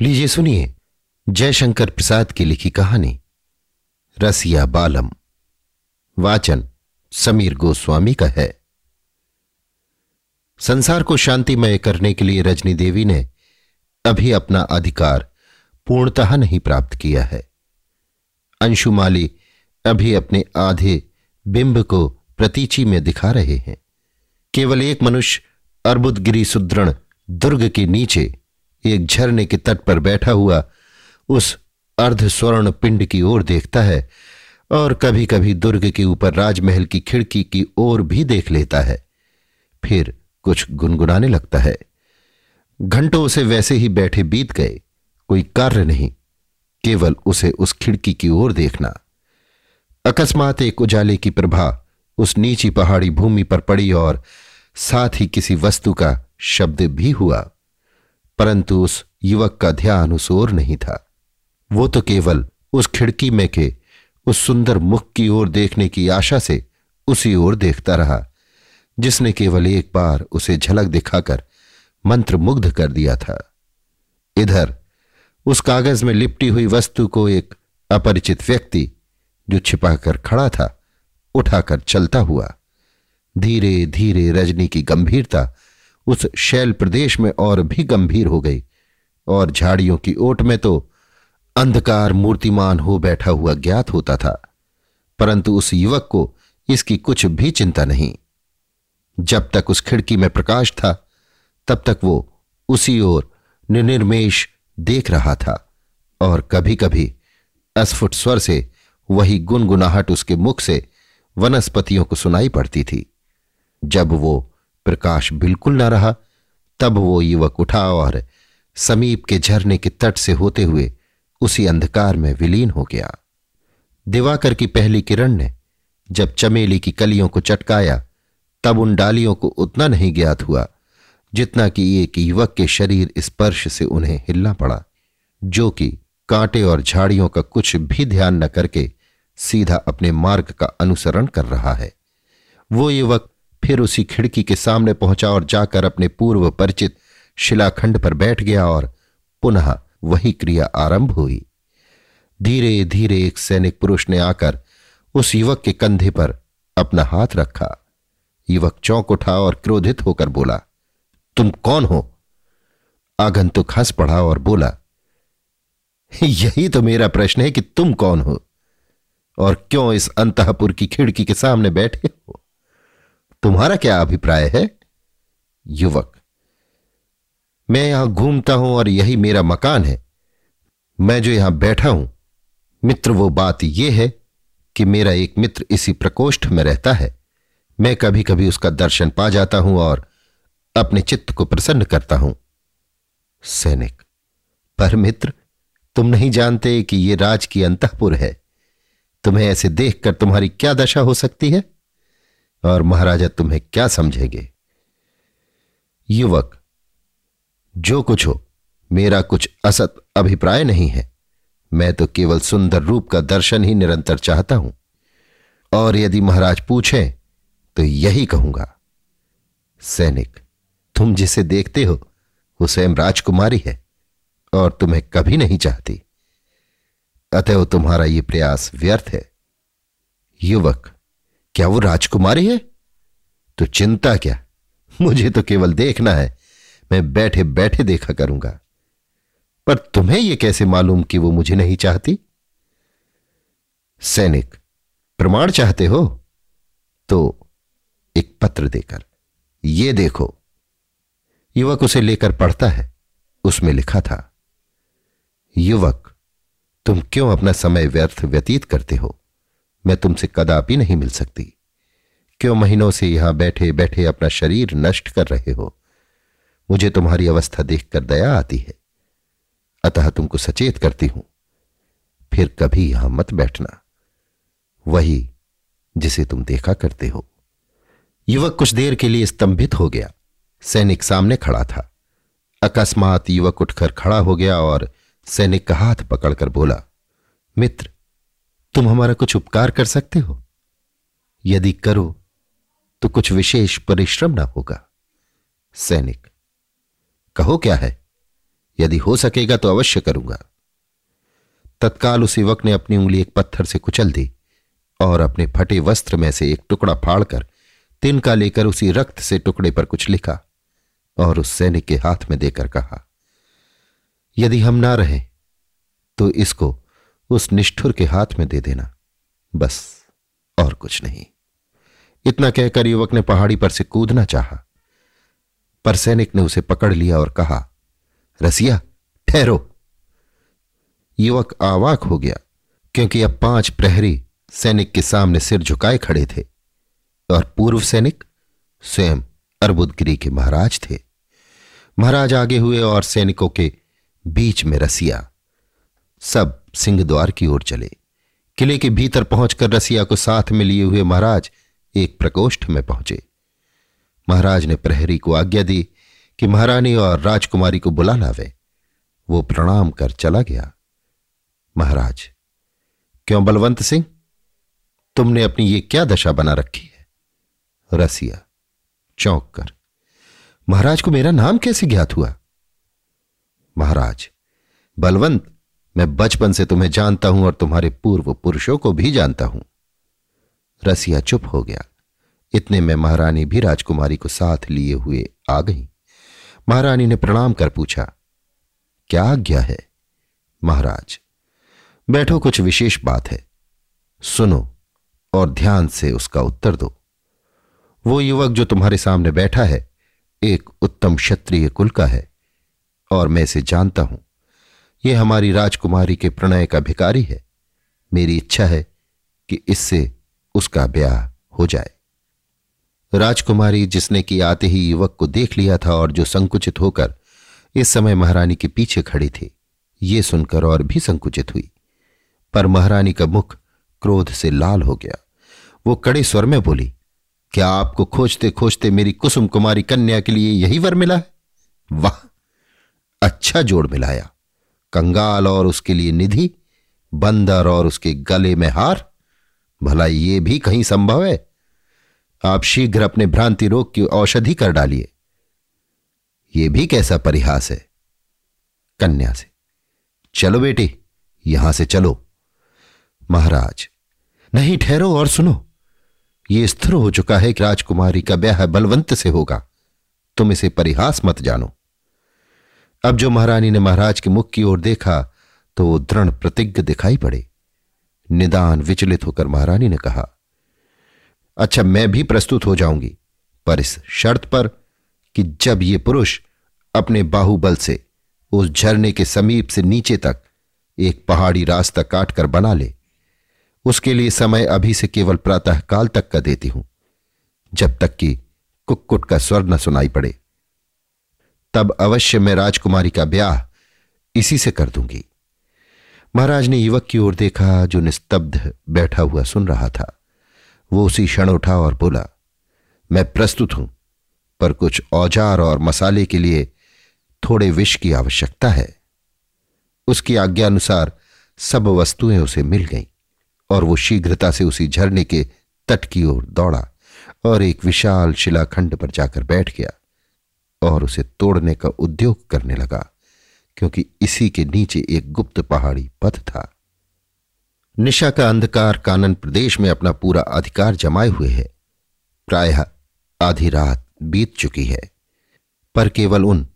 लीजिए सुनिए जयशंकर प्रसाद की लिखी कहानी, रसिया बालम, वाचन समीर गोस्वामी का है। संसार को शांतिमय करने के लिए रजनी देवी ने अभी अपना अधिकार पूर्णतः नहीं प्राप्त किया है। अंशुमाली अभी अपने आधे बिंब को प्रतीची में दिखा रहे हैं। केवल एक मनुष्य अर्बुदगिरी सुदृढ़ दुर्ग के नीचे एक झरने के तट पर बैठा हुआ उस अर्ध स्वर्ण पिंड की ओर देखता है और कभी कभी दुर्ग के ऊपर राजमहल की खिड़की की ओर भी देख लेता है। फिर कुछ गुनगुनाने लगता है। घंटों उसे वैसे ही बैठे बीत गए। कोई कार्य नहीं, केवल उसे उस खिड़की की ओर देखना। अकस्मात एक उजाले की प्रभा उस नीची पहाड़ी भूमि पर पड़ी और साथ ही किसी वस्तु का शब्द भी हुआ। परंतु उस युवक का ध्यान उस ओर नहीं था। वो तो केवल उस खिड़की में के उस सुंदर मुख की ओर देखने की आशा से उसी ओर देखता रहा, जिसने केवल एक बार उसे झलक दिखाकर मंत्र मुग्ध कर दिया था। इधर उस कागज़ में लिपटी हुई वस्तु को एक अपरिचित व्यक्ति जो छिपाकर खड़ा था, उठाकर चलता हुआ धीरे धीरे रजनी की गंभीरता उस शैल प्रदेश में और भी गंभीर हो गई और झाड़ियों की ओट में तो अंधकार मूर्तिमान हो बैठा हुआ ज्ञात होता था, परंतु उस युवक को इसकी कुछ भी चिंता नहीं। जब तक उस खिड़की में प्रकाश था, तब तक वो उसी ओर निर्निर्मेश देख रहा था और कभी कभी अस्फुट स्वर से वही गुनगुनाहट उसके मुख से वनस्पतियों को सुनाई पड़ती थी। जब वो प्रकाश बिल्कुल न रहा, तब वो युवक उठा और समीप के झरने के तट से होते हुए उसी अंधकार में विलीन हो गया। दिवाकर की पहली किरण ने जब चमेली की कलियों को चटकाया, तब उन डालियों को उतना नहीं ज्ञात हुआ, जितना कि एक युवक के शरीर स्पर्श से उन्हें हिलना पड़ा, जो कि कांटे और झाड़ियों का कुछ भी ध्यान न करके सीधा अपने मार्ग का अनुसरण कर रहा है। वो युवक फिर उसी खिड़की के सामने पहुँचा और जाकर अपने पूर्व परिचित शिलाखंड पर बैठ गया और पुनः वही क्रिया आरंभ हुई। धीरे धीरे एक सैनिक पुरुष ने आकर उस युवक के कंधे पर अपना हाथ रखा। युवक चौंक उठा और क्रोधित होकर बोला, तुम कौन हो? आगंतुक हंस पड़ा और बोला, यही तो मेरा प्रश्न है कि तुम कौन हो? और क्यों इस अंतपुर की खिड़की के सामने बैठे हो? तुम्हारा क्या अभिप्राय है? युवक, मैं यहाँ घूमता हूँ और यही मेरा मकान है। मैं जो यहाँ बैठा हूँ, मित्र, वो बात यह है कि मेरा एक मित्र इसी प्रकोष्ठ में रहता है। मैं कभी कभी उसका दर्शन पा जाता हूँ और अपने चित्त को प्रसन्न करता हूँ। सैनिक, पर मित्र, तुम नहीं जानते कि यह राज की अंतपुर है। तुम्हें ऐसे देखकर तुम्हारी क्या दशा हो सकती है? और महाराजा तुम्हें क्या समझेंगे? युवक, जो कुछ हो, मेरा कुछ असत अभिप्राय नहीं है। मैं तो केवल सुंदर रूप का दर्शन ही निरंतर चाहता हूँ। और यदि महाराज पूछें तो यही कहूँगा। सैनिक, तुम जिसे देखते हो, वो स्वयं राजकुमारी है, और तुम्हें कभी नहीं चाहती। अतएव तुम्हारा ये प्रयास व्यर्थ है। युवक क्या वो राजकुमारी है? तो चिंता क्या? मुझे तो केवल देखना है। मैं बैठे बैठे देखा करूँगा। पर तुम्हें यह कैसे मालूम कि वो मुझे नहीं चाहती? सैनिक, प्रमाण चाहते हो? तो एक पत्र देकर, ये देखो। युवक उसे लेकर पढ़ता है। उसमें लिखा था, युवक, तुम क्यों अपना समय व्यर्थ व्यतीत करते हो? मैं तुमसे कदापि नहीं मिल सकती। क्यों महीनों से यहाँ बैठे बैठे अपना शरीर नष्ट कर रहे हो? मुझे तुम्हारी अवस्था देखकर दया आती है। अतः तुमको सचेत करती हूँ। फिर कभी यहाँ मत बैठना। वही जिसे तुम देखा करते हो। युवक कुछ देर के लिए स्तंभित हो गया। सैनिक सामने खड़ा था। अकस्मात युवक उठकर खड़ा हो गया और सैनिक का हाथ पकड़कर बोला, मित्र तुम हमारा कुछ उपकार कर सकते हो। यदि करो तो कुछ विशेष परिश्रम ना होगा। सैनिक, कहो क्या है? यदि हो सकेगा तो अवश्य करूँगा। तत्काल उस युवक ने अपनी उंगली एक पत्थर से कुचल दी और अपने फटे वस्त्र में से एक टुकड़ा फाड़कर तिनका लेकर उसी रक्त से टुकड़े पर कुछ लिखा और उस सैनिक के हाथ में देकर कहा, यदि हम ना रहे तो इसको उस निष्ठुर के हाथ में दे देना। बस, और कुछ नहीं। इतना कहकर युवक ने पहाड़ी पर से कूदना चाहा। पर सैनिक ने उसे पकड़ लिया और कहा, रसिया, ठहरो। युवक आवाक हो गया, क्योंकि अब पाँच प्रहरी सैनिक के सामने सिर झुकाए खड़े थे और पूर्व सैनिक स्वयं अर्बुदगिरी के महाराज थे। महाराज आगे हुए और सैनिकों के बीच में रसिया, सब सिंह द्वार की ओर चले। किले के भीतर पहुंचकर रसिया को साथ में लिए हुए महाराज एक प्रकोष्ठ में पहुँचे। महाराज ने प्रहरी को आज्ञा दी कि महारानी और राजकुमारी को बुला लावे। वो प्रणाम कर चला गया। महाराज, क्यों बलवंत सिंह, तुमने अपनी ये क्या दशा बना रखी है? रसिया चौंक कर, महाराज को मेरा नाम कैसे ज्ञात हुआ? महाराज, बलवंत मैं बचपन से तुम्हें जानता हूँ और तुम्हारे पूर्व पुरुषों को भी जानता हूँ। रसिया चुप हो गया। इतने में महारानी भी राजकुमारी को साथ लिए हुए आ गई। महारानी ने प्रणाम कर पूछा, क्या आज्ञा है? महाराज, बैठो, कुछ विशेष बात है। सुनो और ध्यान से उसका उत्तर दो। वो युवक जो तुम्हारे सामने बैठा है, एक उत्तम क्षत्रिय कुल का है और मैं इसे जानता हूँ। यह हमारी राजकुमारी के प्रणय का भिकारी है। मेरी इच्छा है कि इससे उसका ब्याह हो जाए। राजकुमारी जिसने कि आते ही युवक को देख लिया था और जो संकुचित होकर इस समय महारानी के पीछे खड़ी थी, ये सुनकर और भी संकुचित हुई। पर महारानी का मुख क्रोध से लाल हो गया। वो कड़े स्वर में बोली, क्या आपको खोजते खोजते मेरी कुसुम कुमारी कन्या के लिए यही वर मिला है? वाह! अच्छा जोड़ मिलाया। कंगाल और उसके लिए निधि, बंदर और उसके गले में हार। भला ये भी कहीं संभव है? आप शीघ्र अपने भ्रांति रोग की औषधि कर डालिए। यह भी कैसा परिहास है? कन्या से, चलो बेटी, यहाँ से चलो। महाराज, नहीं ठहरो और सुनो। यह स्थिर हो चुका है कि राजकुमारी का ब्याह बलवंत से होगा। तुम इसे परिहास मत जानो। अब जो महारानी ने महाराज के मुख की ओर देखा तो वो दृढ़ प्रतिज्ञ दिखाई पड़े। निदान विचलित होकर महारानी ने कहा अच्छा मैं भी प्रस्तुत हो जाऊँगी, पर इस शर्त पर कि जब ये पुरुष अपने बाहुबल से उस झरने के समीप से नीचे तक एक पहाड़ी रास्ता काटकर बना ले, उसके लिए समय अभी से केवल प्रातः काल तक का देती हूँ, जब तक कि कुक्कुट का स्वर न सुनाई पड़े। तब अवश्य मैं राजकुमारी का ब्याह इसी से कर दूँगी। महाराज ने युवक की ओर देखा, जो निस्तब्ध बैठा हुआ सुन रहा था। वो उसी क्षण उठा और बोला, मैं प्रस्तुत हूँ, पर कुछ औज़ार और मसाले के लिए थोड़े विष की आवश्यकता है। उसकी आज्ञा अनुसार सब वस्तुएँ उसे मिल गईं, और वो शीघ्रता से उसी झरने के तट की ओर दौड़ा और एक विशाल शिलाखंड पर जाकर बैठ गया। और उसे तोड़ने का उद्योग करने लगा, क्योंकि इसी के नीचे एक गुप्त पहाड़ी पथ था। निशा का अंधकार कानन प्रदेश में अपना पूरा अधिकार जमाए हुए है। प्रायः आधी रात बीत चुकी है, पर केवल उन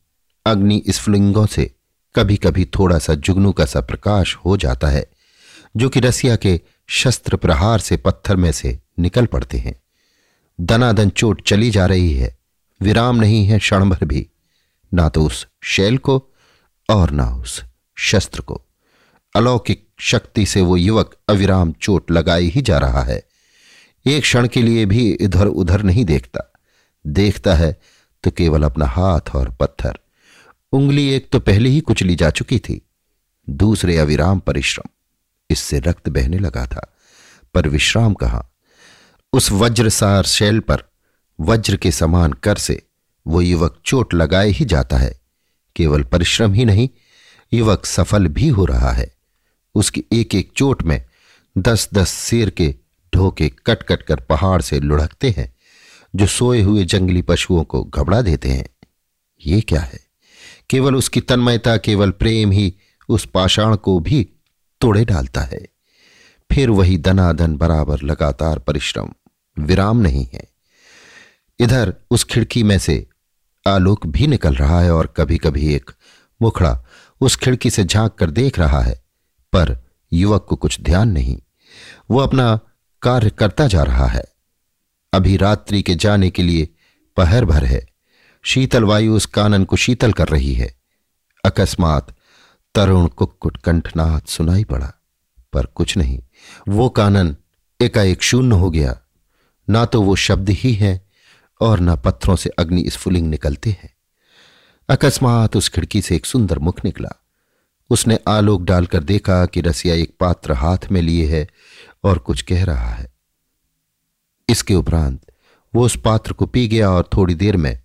अग्नि स्फुलिंगों से कभी कभी थोड़ा सा जुगनू का सा प्रकाश हो जाता है, जो कि रसिया के शस्त्र प्रहार से पत्थर में से निकल पड़ते हैं। दनादन चोट चली जा रही है। विराम नहीं है क्षण भर भी। ना तो उस शैल को और ना उस शस्त्र को। अलौकिक शक्ति से वो युवक अविराम चोट लगाई ही जा रहा है। एक क्षण के लिए भी इधर उधर नहीं देखता। देखता है तो केवल अपना हाथ और पत्थर। उंगली एक तो पहले ही कुचली जा चुकी थी। दूसरे अविराम परिश्रम। इससे रक्त बहने लगा था। पर विश्राम कहा? उस वज्रसार शैल पर वज्र के समान कर से वो युवक चोट लगाए ही जाता है। केवल परिश्रम ही नहीं, युवक सफल भी हो रहा है। उसकी एक एक चोट में दस दस शेर के ढोके कट कट कर पहाड़ से लुढ़कते हैं, जो सोए हुए जंगली पशुओं को घबरा देते हैं। ये क्या है? केवल उसकी तन्मयता, केवल प्रेम ही उस पाषाण को भी तोड़े डालता है। फिर वही दनादन बराबर लगातार परिश्रम, विराम नहीं है। इधर उस खिड़की में से आलोक भी निकल रहा है और कभी कभी एक मुखड़ा उस खिड़की से झाँक कर देख रहा है, पर युवक को कुछ ध्यान नहीं। वो अपना कार्य करता जा रहा है। अभी रात्रि के जाने के लिए पहर भर है। शीतल वायु उस कानन को शीतल कर रही है। अकस्मात तरुण कुक्कुट कंठनाथ सुनाई पड़ा, पर कुछ नहीं। वो कानन एकाएक शून्य हो गया। ना तो वो शब्द ही है और न पत्थरों से अग्नि स्फुलिंग निकलते हैं। अकस्मात उस खिड़की से एक सुंदर मुख निकला। उसने आलोक डालकर देखा कि रसिया एक पात्र हाथ में लिए है और कुछ कह रहा है। इसके उपरांत वो उस पात्र को पी गया और थोड़ी देर में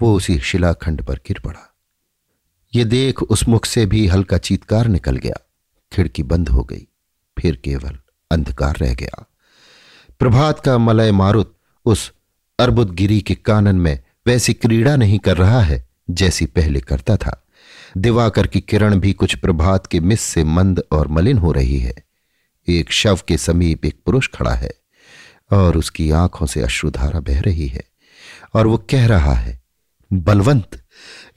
वो उसी शिलाखंड पर गिर पड़ा। ये देख उस मुख से भी हल्का चीतकार निकल गया। खिड़की बंद हो गई। फिर केवल अंधकार रह गया। प्रभात का मलय मारुत उस अर्बुदगिरी के कानन में वैसी क्रीड़ा नहीं कर रहा है जैसी पहले करता था। दिवाकर की किरण भी कुछ प्रभात के मिस से मंद और मलिन हो रही है। एक शव के समीप एक पुरुष खड़ा है और उसकी आँखों से अश्रुधारा बह रही है और वो कह रहा है, बलवंत,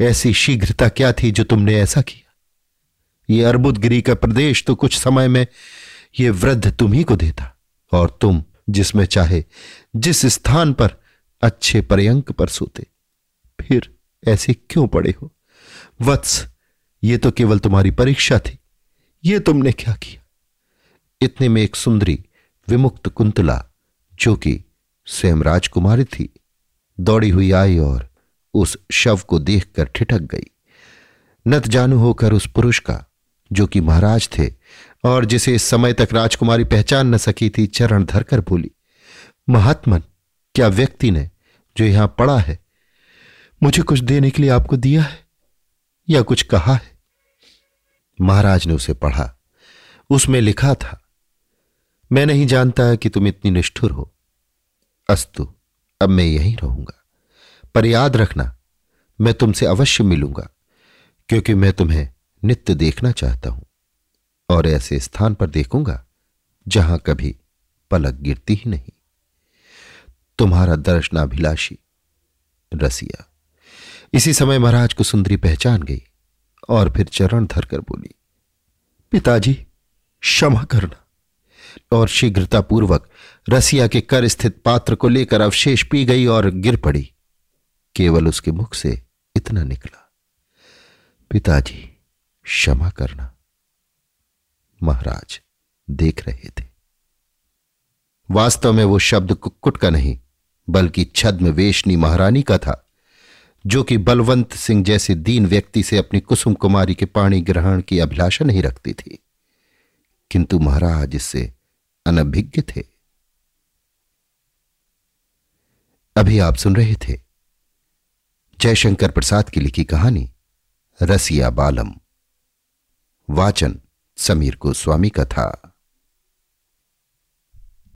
ऐसी शीघ्रता क्या थी जो तुमने ऐसा किया? ये अर्बुदगिरी का प्रदेश तो कुछ समय में ये वृद्ध तुम्ही को देता और तुम जिसमें चाहे जिस स्थान पर अच्छे पर्यंक पर सोते। फिर ऐसे क्यों पड़े हो? वत्स, ये तो केवल तुम्हारी परीक्षा थी। ये तुमने क्या किया? इतने में एक सुंदरी विमुक्त कुंतला, जो कि स्वयं राजकुमारी थी, दौड़ी हुई आई और उस शव को देखकर ठिठक गई। नत जानू होकर उस पुरुष का, जो कि महाराज थे, और जिसे इस समय तक राजकुमारी पहचान न सकी थी, चरण धरकर बोली, महात्मन क्या व्यक्ति ने जो यहाँ पड़ा है, मुझे कुछ देने के लिए आपको दिया है या कुछ कहा है? महाराज ने उसे पढ़ा। उसमें लिखा था, मैं नहीं जानता कि तुम इतनी निष्ठुर हो। अस्तु, अब मैं यहीं रहूँगा। पर याद रखना, मैं तुमसे अवश्य मिलूँगा, क्योंकि मैं तुम्हें नित्य देखना चाहता हूँ। और ऐसे स्थान पर देखूँगा जहाँ कभी पलक गिरती ही नहीं। तुम्हारा दर्शनाभिलाषी, रसिया। इसी समय महाराज को सुंदरी पहचान गई और फिर चरण धरकर बोली, पिताजी, क्षमा करना और शीघ्रतापूर्वक रसिया के कर स्थित पात्र को लेकर अवशेष पी गई और गिर पड़ी। केवल उसके मुख से इतना निकला। पिताजी, क्षमा करना। महाराज देख रहे थे। वास्तव में वो शब्द कुक्कुट का नहीं बल्कि छद्म वेशनी महारानी का था, जो कि बलवंत सिंह जैसे दीन व्यक्ति से अपनी कुसुम कुमारी के पाणी ग्रहण की अभिलाषा नहीं रखती थी। किंतु महाराज इससे अनभिज्ञ थे। अभी आप सुन रहे थे जयशंकर प्रसाद की लिखी कहानी, रसिया बालम। वाचन समीर गोस्वामी का था।